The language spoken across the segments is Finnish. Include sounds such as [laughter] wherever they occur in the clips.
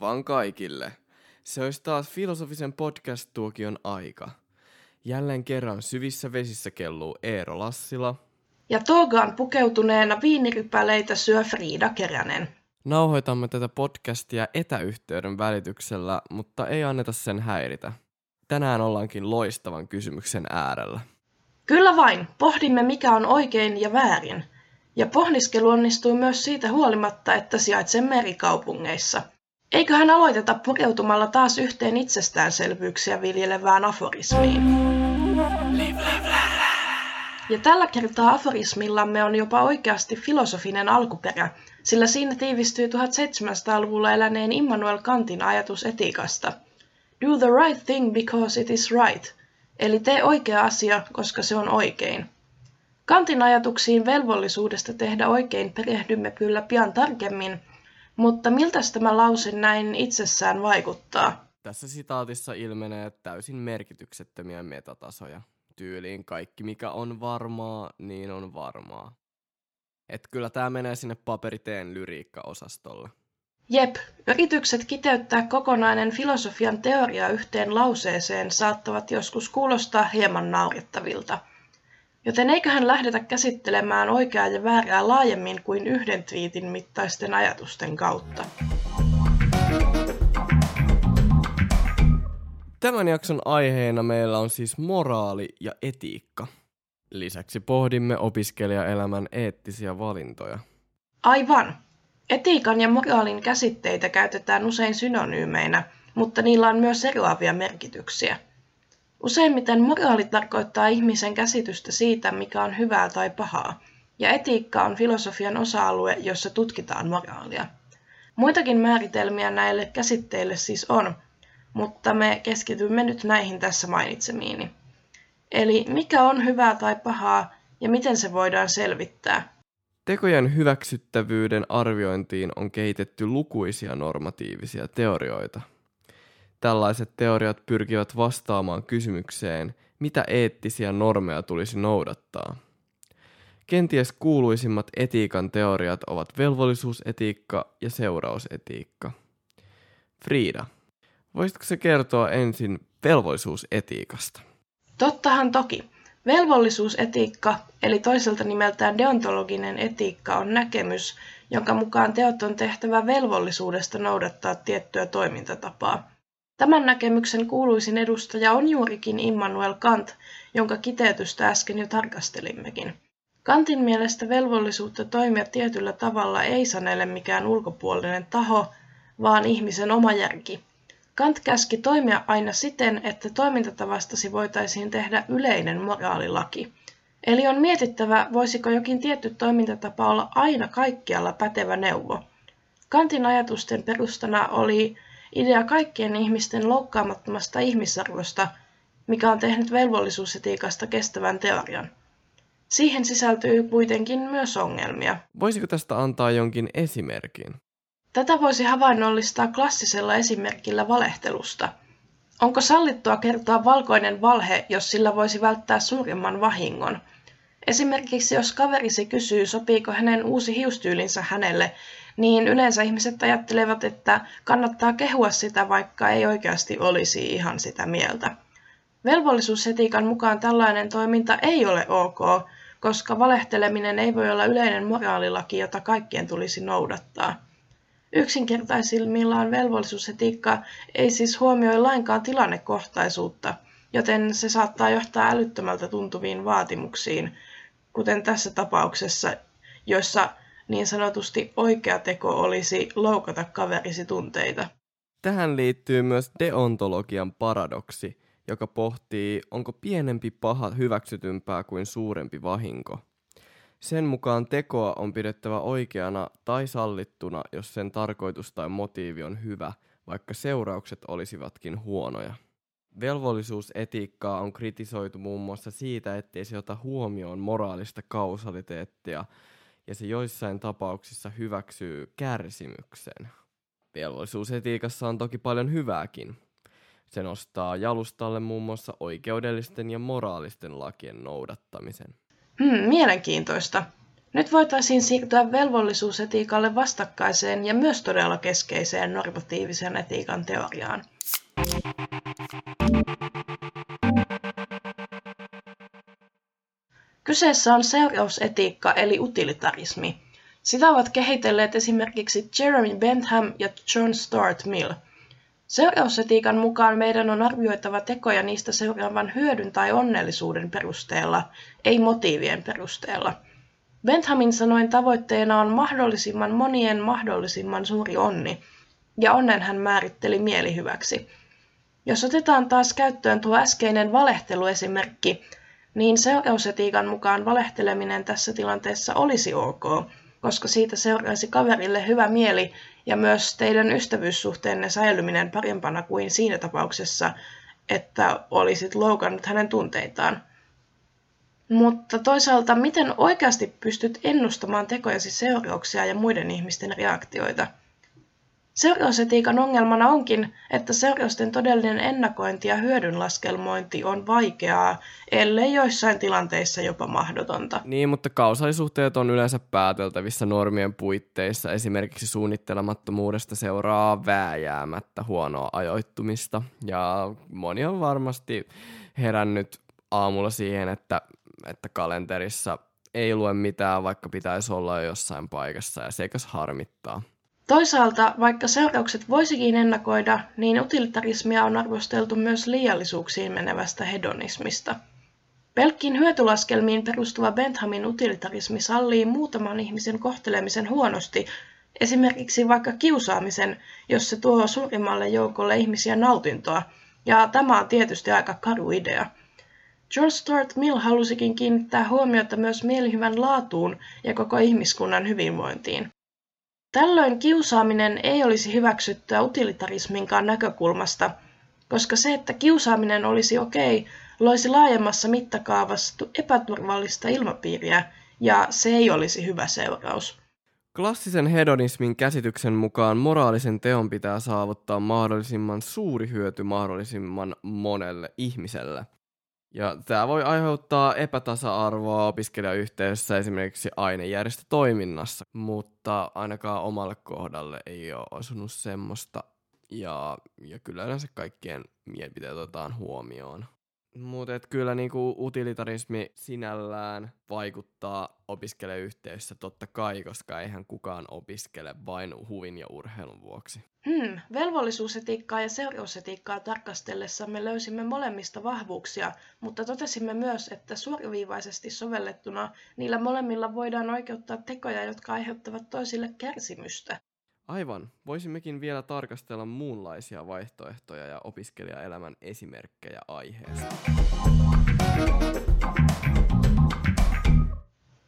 vaan kaikille. Se olisi taas filosofisen podcast-tuokion aika. Jälleen kerran syvissä vesissä kelluu Eero Lassila. Ja togaan pukeutuneena viinirypäleitä syö Frida Keränen. Nauhoitamme tätä podcastia etäyhteyden välityksellä, mutta ei anneta sen häiritä. Tänään ollaankin loistavan kysymyksen äärellä. Kyllä vain, pohdimme mikä on oikein ja väärin. Ja pohdiskelu onnistui myös siitä huolimatta, että sijaitsemme merikaupungeissa. Eiköhän aloiteta pureutumalla taas yhteen itsestäänselvyyksiä viljelevään aforismiin. Ja tällä kertaa aforismillamme on jopa oikeasti filosofinen alkuperä, sillä siinä tiivistyy 1700-luvulla eläneen Immanuel Kantin ajatus etiikasta. Do the right thing because it is right, eli tee oikea asia, koska se on oikein. Kantin ajatuksiin velvollisuudesta tehdä oikein perehdymme kyllä pian tarkemmin, mutta miltä tämä lause näin itsessään vaikuttaa? Tässä sitaatissa ilmenee täysin merkityksettömiä metatasoja. Tyyliin kaikki mikä on varmaa, niin on varmaa. Et kyllä tämä menee sinne paperiteen lyriikka-osastolle. Jep, yritykset kiteyttää kokonainen filosofian teoria yhteen lauseeseen saattavat joskus kuulostaa hieman naurettavilta – Joten eiköhän lähdetä käsittelemään oikeaa ja väärää laajemmin kuin yhden twiitin mittaisten ajatusten kautta. Tämän jakson aiheena meillä on siis moraali ja etiikka. Lisäksi pohdimme opiskelijaelämän eettisiä valintoja. Aivan. Etiikan ja moraalin käsitteitä käytetään usein synonyymeinä, mutta niillä on myös eroavia merkityksiä – Useimmiten moraali tarkoittaa ihmisen käsitystä siitä, mikä on hyvää tai pahaa, ja etiikka on filosofian osa-alue, jossa tutkitaan moraalia. Muitakin määritelmiä näille käsitteille siis on, mutta me keskitymme nyt näihin tässä mainitsemiini. Eli mikä on hyvää tai pahaa ja miten se voidaan selvittää? Tekojen hyväksyttävyyden arviointiin on kehitetty lukuisia normatiivisia teorioita – Tällaiset teoriat pyrkivät vastaamaan kysymykseen, mitä eettisiä normeja tulisi noudattaa. Kenties kuuluisimmat etiikan teoriat ovat velvollisuusetiikka ja seurausetiikka. Frida, voisitko se kertoa ensin velvollisuusetiikasta? Tottahan toki. Velvollisuusetiikka, eli toiselta nimeltään deontologinen etiikka, on näkemys, jonka mukaan teot on tehtävä velvollisuudesta noudattaa tiettyä toimintatapaa. Tämän näkemyksen kuuluisin edustaja on juurikin Immanuel Kant, jonka kiteytystä äsken jo tarkastelimmekin. Kantin mielestä velvollisuutta toimia tietyllä tavalla ei sanele mikään ulkopuolinen taho, vaan ihmisen oma järki. Kant käski toimia aina siten, että toimintatavastasi voitaisiin tehdä yleinen moraalilaki. Eli on mietittävä, voisiko jokin tietty toimintatapa olla aina kaikkialla pätevä neuvo. Kantin ajatusten perustana oli idea kaikkien ihmisten loukkaamattomasta ihmisarvosta, mikä on tehnyt velvollisuusetiikasta kestävän teorian. Siihen sisältyy kuitenkin myös ongelmia. Voisiko tästä antaa jonkin esimerkin? Tätä voisi havainnollistaa klassisella esimerkillä valehtelusta. Onko sallittua kertoa valkoinen valhe, jos sillä voisi välttää suurimman vahingon? Esimerkiksi jos kaverisi kysyy, sopiiko hänen uusi hiustyylinsä hänelle, niin yleensä ihmiset ajattelevat, että kannattaa kehua sitä, vaikka ei oikeasti olisi ihan sitä mieltä. Velvollisuusetiikan mukaan tällainen toiminta ei ole ok, koska valehteleminen ei voi olla yleinen moraalilaki, jota kaikkien tulisi noudattaa. Yksinkertaisimmillaan velvollisuusetiikka ei siis huomioi lainkaan tilannekohtaisuutta, joten se saattaa johtaa älyttömältä tuntuviin vaatimuksiin, kuten tässä tapauksessa, joissa niin sanotusti oikea teko olisi loukata kaverisi tunteita. Tähän liittyy myös deontologian paradoksi, joka pohtii, onko pienempi paha hyväksytympää kuin suurempi vahinko. Sen mukaan tekoa on pidettävä oikeana tai sallittuna, jos sen tarkoitus tai motiivi on hyvä, vaikka seuraukset olisivatkin huonoja. Velvollisuusetiikkaa on kritisoitu muun muassa siitä, ettei se ota huomioon moraalista kausaliteettia ja se joissain tapauksissa hyväksyy kärsimyksen. Velvollisuusetiikassa on toki paljon hyvääkin. Se nostaa jalustalle muun muassa oikeudellisten ja moraalisten lakien noudattamisen. Hmm, mielenkiintoista. Nyt voitaisiin siirtyä velvollisuusetiikalle vastakkaiseen ja myös todella keskeiseen normatiivisen etiikan teoriaan. Kyseessä on seurausetiikka eli utilitarismi. Sitä ovat kehitelleet esimerkiksi Jeremy Bentham ja John Stuart Mill. Seurausetiikan mukaan meidän on arvioitava tekoja niistä seuraavan hyödyn tai onnellisuuden perusteella, ei motiivien perusteella. Benthamin sanoin tavoitteena on mahdollisimman monien mahdollisimman suuri onni, ja onnen hän määritteli mielihyväksi. Jos otetaan taas käyttöön tuo äskeinen valehteluesimerkki, niin seurausetiikan mukaan valehteleminen tässä tilanteessa olisi ok, koska siitä seuraisi kaverille hyvä mieli ja myös teidän ystävyyssuhteenne säilyminen parempana kuin siinä tapauksessa, että olisit loukannut hänen tunteitaan. Mutta toisaalta, miten oikeasti pystyt ennustamaan tekojasi seurauksia ja muiden ihmisten reaktioita – Seurausetiikan ongelmana onkin, että seurausten todellinen ennakointi ja hyödynlaskelmointi on vaikeaa, ellei joissain tilanteissa jopa mahdotonta. Niin, mutta kausaalisuhteet on yleensä pääteltävissä normien puitteissa. Esimerkiksi suunnittelemattomuudesta seuraa vääjäämättä huonoa ajoittumista. Ja moni on varmasti herännyt aamulla siihen, että, että kalenterissa ei lue mitään, vaikka pitäisi olla jo jossain paikassa, ja seikös harmittaa. Toisaalta, vaikka seuraukset voisikin ennakoida, niin utilitarismia on arvosteltu myös liiallisuuksiin menevästä hedonismista. Pelkkiin hyötylaskelmiin perustuva Benthamin utilitarismi sallii muutaman ihmisen kohtelemisen huonosti, esimerkiksi vaikka kiusaamisen, jos se tuo suurimmalle joukolle ihmisiä nautintoa, ja tämä on tietysti aika karu idea. George Stuart Mill halusikin kiinnittää huomiota myös mielihyvän laatuun ja koko ihmiskunnan hyvinvointiin. Tällöin kiusaaminen ei olisi hyväksyttyä utilitarisminkaan näkökulmasta, koska se, että kiusaaminen olisi okei, loisi laajemmassa mittakaavassa epäturvallista ilmapiiriä, ja se ei olisi hyvä seuraus. Klassisen hedonismin käsityksen mukaan moraalisen teon pitää saavuttaa mahdollisimman suuri hyöty mahdollisimman monelle ihmiselle. Ja tämä voi aiheuttaa epätasa-arvoa opiskelijayhteisössä esimerkiksi ainejärjestötoiminnassa, mutta ainakaan omalle kohdalle ei ole osunut semmoista. Ja, ja kyllä yleensä kaikkien mielipiteet otetaan huomioon. Mutta kyllä niinku utilitarismi sinällään vaikuttaa opiskelijayhteisössä totta kai, koska eihän kukaan opiskele vain huvin ja urheilun vuoksi. Hmm, velvollisuusetiikkaa ja seurausetiikkaa tarkastellessamme löysimme molemmista vahvuuksia, mutta totesimme myös, että suoraviivaisesti sovellettuna niillä molemmilla voidaan oikeuttaa tekoja, jotka aiheuttavat toisille kärsimystä. Aivan. Voisimmekin vielä tarkastella muunlaisia vaihtoehtoja ja opiskelijaelämän esimerkkejä aiheesta.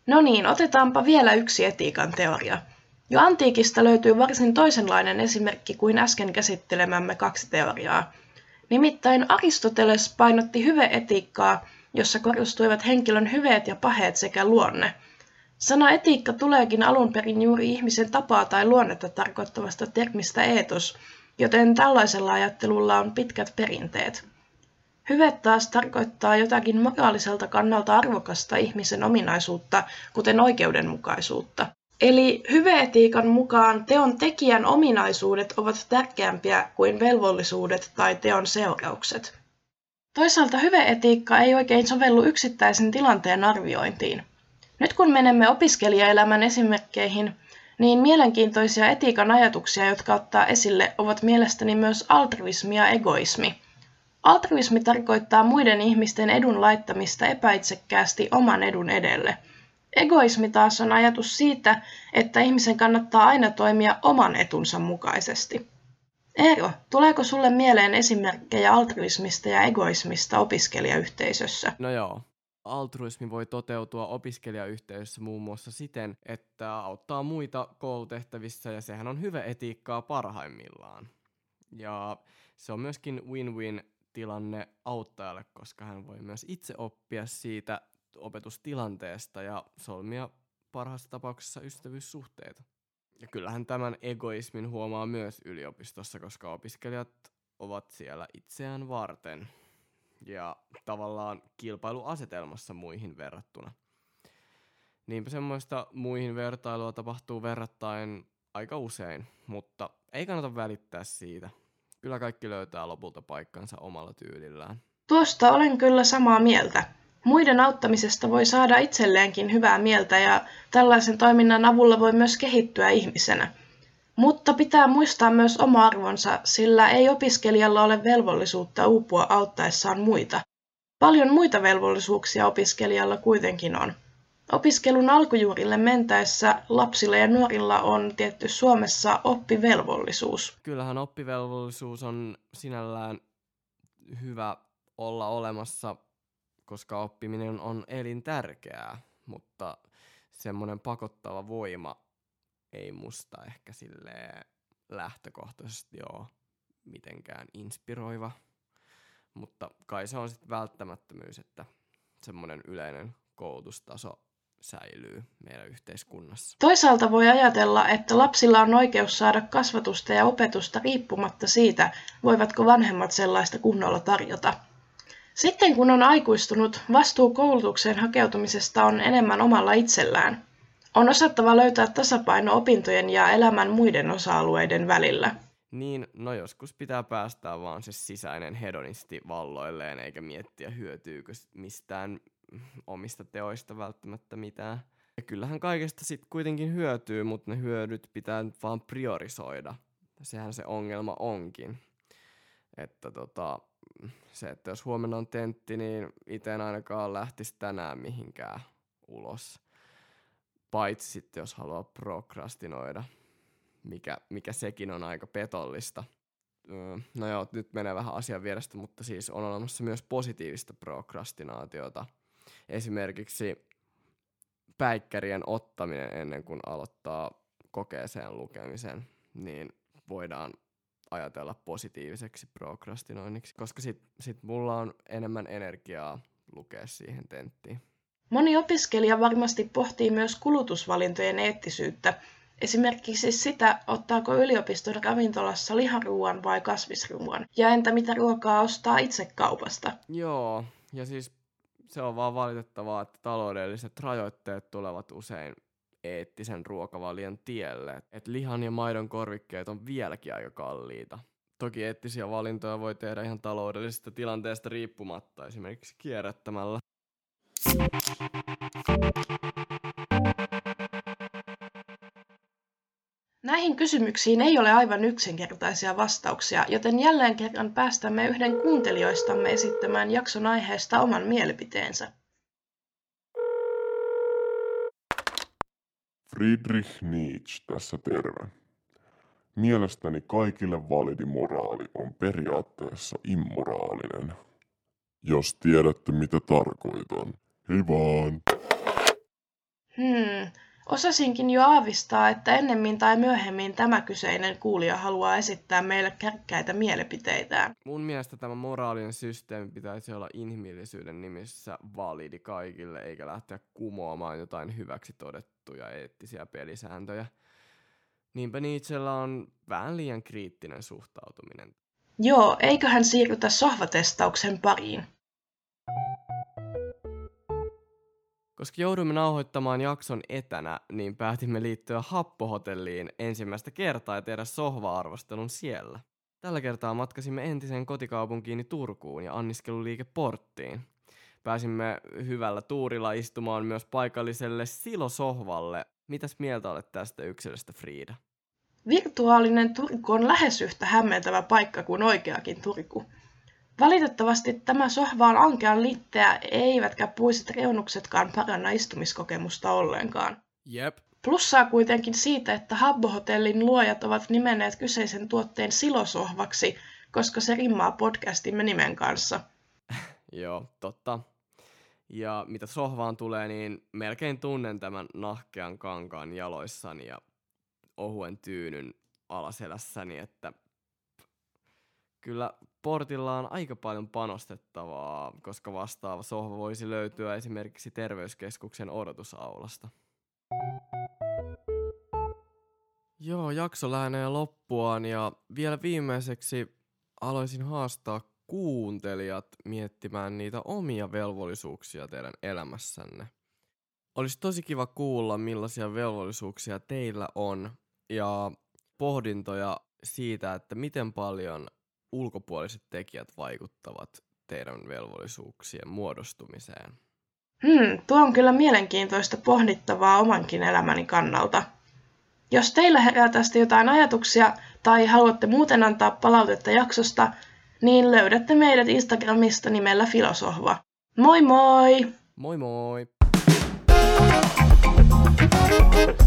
No niin, otetaanpa vielä yksi etiikan teoria. Jo antiikista löytyy varsin toisenlainen esimerkki kuin äsken käsittelemämme kaksi teoriaa. Nimittäin Aristoteles painotti hyveetiikkaa, jossa korostuivat henkilön hyveet ja paheet sekä luonne – Sana etiikka tuleekin alun perin juuri ihmisen tapaa tai luonnetta tarkoittavasta termistä eetos, joten tällaisella ajattelulla on pitkät perinteet. Hyve taas tarkoittaa jotakin moraaliselta kannalta arvokasta ihmisen ominaisuutta, kuten oikeudenmukaisuutta. Eli hyveetiikan mukaan teon tekijän ominaisuudet ovat tärkeämpiä kuin velvollisuudet tai teon seuraukset. Toisaalta hyveetiikka ei oikein sovellu yksittäisen tilanteen arviointiin. Nyt kun menemme opiskelijaelämän esimerkkeihin, niin mielenkiintoisia etiikan ajatuksia, jotka ottaa esille, ovat mielestäni myös altruismi ja egoismi. Altruismi tarkoittaa muiden ihmisten edun laittamista epäitsekkäästi oman edun edelle. Egoismi taas on ajatus siitä, että ihmisen kannattaa aina toimia oman etunsa mukaisesti. Eero, tuleeko sulle mieleen esimerkkejä altruismista ja egoismista opiskelijayhteisössä? No joo, altruismi voi toteutua opiskelijayhteisössä muun muassa siten, että auttaa muita koulutehtävissä ja sehän on hyvä etiikkaa parhaimmillaan. Ja se on myöskin win-win tilanne auttajalle, koska hän voi myös itse oppia siitä opetustilanteesta ja solmia parhaassa tapauksessa ystävyyssuhteita. Ja kyllähän tämän egoismin huomaa myös yliopistossa, koska opiskelijat ovat siellä itseään varten ja tavallaan kilpailuasetelmassa muihin verrattuna. Niinpä semmoista muihin vertailua tapahtuu verrattain aika usein, mutta ei kannata välittää siitä. Kyllä kaikki löytää lopulta paikkansa omalla tyylillään. Tuosta olen kyllä samaa mieltä. Muiden auttamisesta voi saada itselleenkin hyvää mieltä ja tällaisen toiminnan avulla voi myös kehittyä ihmisenä. Mutta pitää muistaa myös oma arvonsa, sillä ei opiskelijalla ole velvollisuutta uupua auttaessaan muita. Paljon muita velvollisuuksia opiskelijalla kuitenkin on. Opiskelun alkujuurille mentäessä lapsilla ja nuorilla on tietty Suomessa oppivelvollisuus. Kyllähän oppivelvollisuus on sinällään hyvä olla olemassa, koska oppiminen on elintärkeää, mutta semmoinen pakottava voima ei musta ehkä sille lähtökohtaisesti ole mitenkään inspiroiva. Mutta kai se on sitten välttämättömyys, että semmoinen yleinen koulutustaso säilyy meidän yhteiskunnassa. Toisaalta voi ajatella, että lapsilla on oikeus saada kasvatusta ja opetusta riippumatta siitä, voivatko vanhemmat sellaista kunnolla tarjota. Sitten kun on aikuistunut, vastuu koulutukseen hakeutumisesta on enemmän omalla itsellään. On osattava löytää tasapaino opintojen ja elämän muiden osa-alueiden välillä. Niin, no joskus pitää päästää vaan se sisäinen hedonisti valloilleen, eikä miettiä hyötyykö mistään [laughs] omista teoista välttämättä mitään. Ja kyllähän kaikesta sitten kuitenkin hyötyy, mutta ne hyödyt pitää vaan priorisoida. Sehän se ongelma onkin. Että tota, se, että jos huomenna on tentti, niin itse en ainakaan lähtisi tänään mihinkään ulos. Paitsi sitten, jos haluaa prokrastinoida, mikä, mikä sekin on aika petollista. No joo, nyt menee vähän asian vierestä, mutta siis on olemassa myös positiivista prokrastinaatiota. Esimerkiksi päikkärien ottaminen ennen kuin aloittaa kokeeseen lukemisen, niin voidaan ajatella positiiviseksi prokrastinoinniksi, koska sit, sit mulla on enemmän energiaa lukea siihen tenttiin. Moni opiskelija varmasti pohtii myös kulutusvalintojen eettisyyttä, esimerkiksi sitä, ottaako yliopiston ravintolassa liharuuan vai kasvisruuan, ja entä mitä ruokaa ostaa itse kaupasta. Joo, ja siis se on vaan valitettavaa, että taloudelliset rajoitteet tulevat usein eettisen ruokavalion tielle. Et lihan ja maidon korvikkeet on vieläkin aika kalliita. Toki eettisiä valintoja voi tehdä ihan taloudellisesta tilanteesta riippumatta, esimerkiksi kierrättämällä. Näihin kysymyksiin ei ole aivan yksinkertaisia vastauksia, joten jälleen kerran päästämme yhden kuuntelijoistamme esittämään jakson aiheesta oman mielipiteensä. Friedrich Nietzsche tässä terve. Mielestäni kaikille validi moraali on periaatteessa immoraalinen. Jos tiedätte mitä tarkoitan. Hei vaan! Hmm, osasinkin jo aavistaa, että ennemmin tai myöhemmin tämä kyseinen kuulija haluaa esittää meille kärkkäitä mielipiteitään. Mun mielestä tämä moraalinen systeemi pitäisi olla inhimillisyyden nimissä validi kaikille, eikä lähteä kumoamaan jotain hyväksi todettuja eettisiä pelisääntöjä. Niinpä Nietzschellä on vähän liian kriittinen suhtautuminen. Joo, eiköhän siirrytä sohvatestauksen pariin. Koska jouduimme nauhoittamaan jakson etänä, niin päätimme liittyä Happohotelliin ensimmäistä kertaa ja tehdä sohva-arvostelun siellä. Tällä kertaa matkasimme entiseen kotikaupunkiini Turkuun ja anniskeluliike Porttiin. Pääsimme hyvällä tuurilla istumaan myös paikalliselle silosohvalle. Mitäs mieltä olet tästä yksilöstä, Frida? Virtuaalinen Turku on lähes yhtä hämmentävä paikka kuin oikeakin Turku. Valitettavasti tämä sohva on ankean litteä, eivätkä puiset reunuksetkaan paranna istumiskokemusta ollenkaan. Jep. Plussaa kuitenkin siitä, että Habbo-hotellin luojat ovat nimenneet kyseisen tuotteen silosohvaksi, koska se rimmaa podcastimme nimen kanssa. [laughs] Joo, totta. Ja mitä sohvaan tulee, niin melkein tunnen tämän nahkean kankaan jaloissani ja ohuen tyynyn alaselässäni, että kyllä portilla on aika paljon panostettavaa, koska vastaava sohva voisi löytyä esimerkiksi terveyskeskuksen odotusaulasta. Joo, jakso lähenee loppuaan ja vielä viimeiseksi aloisin haastaa kuuntelijat miettimään niitä omia velvollisuuksia teidän elämässänne. Olisi tosi kiva kuulla, millaisia velvollisuuksia teillä on ja pohdintoja siitä, että miten paljon ulkopuoliset tekijät vaikuttavat teidän velvollisuuksien muodostumiseen. Hmm, tuo on kyllä mielenkiintoista pohdittavaa omankin elämäni kannalta. Jos teillä herää tästä jotain ajatuksia tai haluatte muuten antaa palautetta jaksosta, niin löydätte meidät Instagramista nimellä Filosohva. Moi moi! Moi moi! Thank you.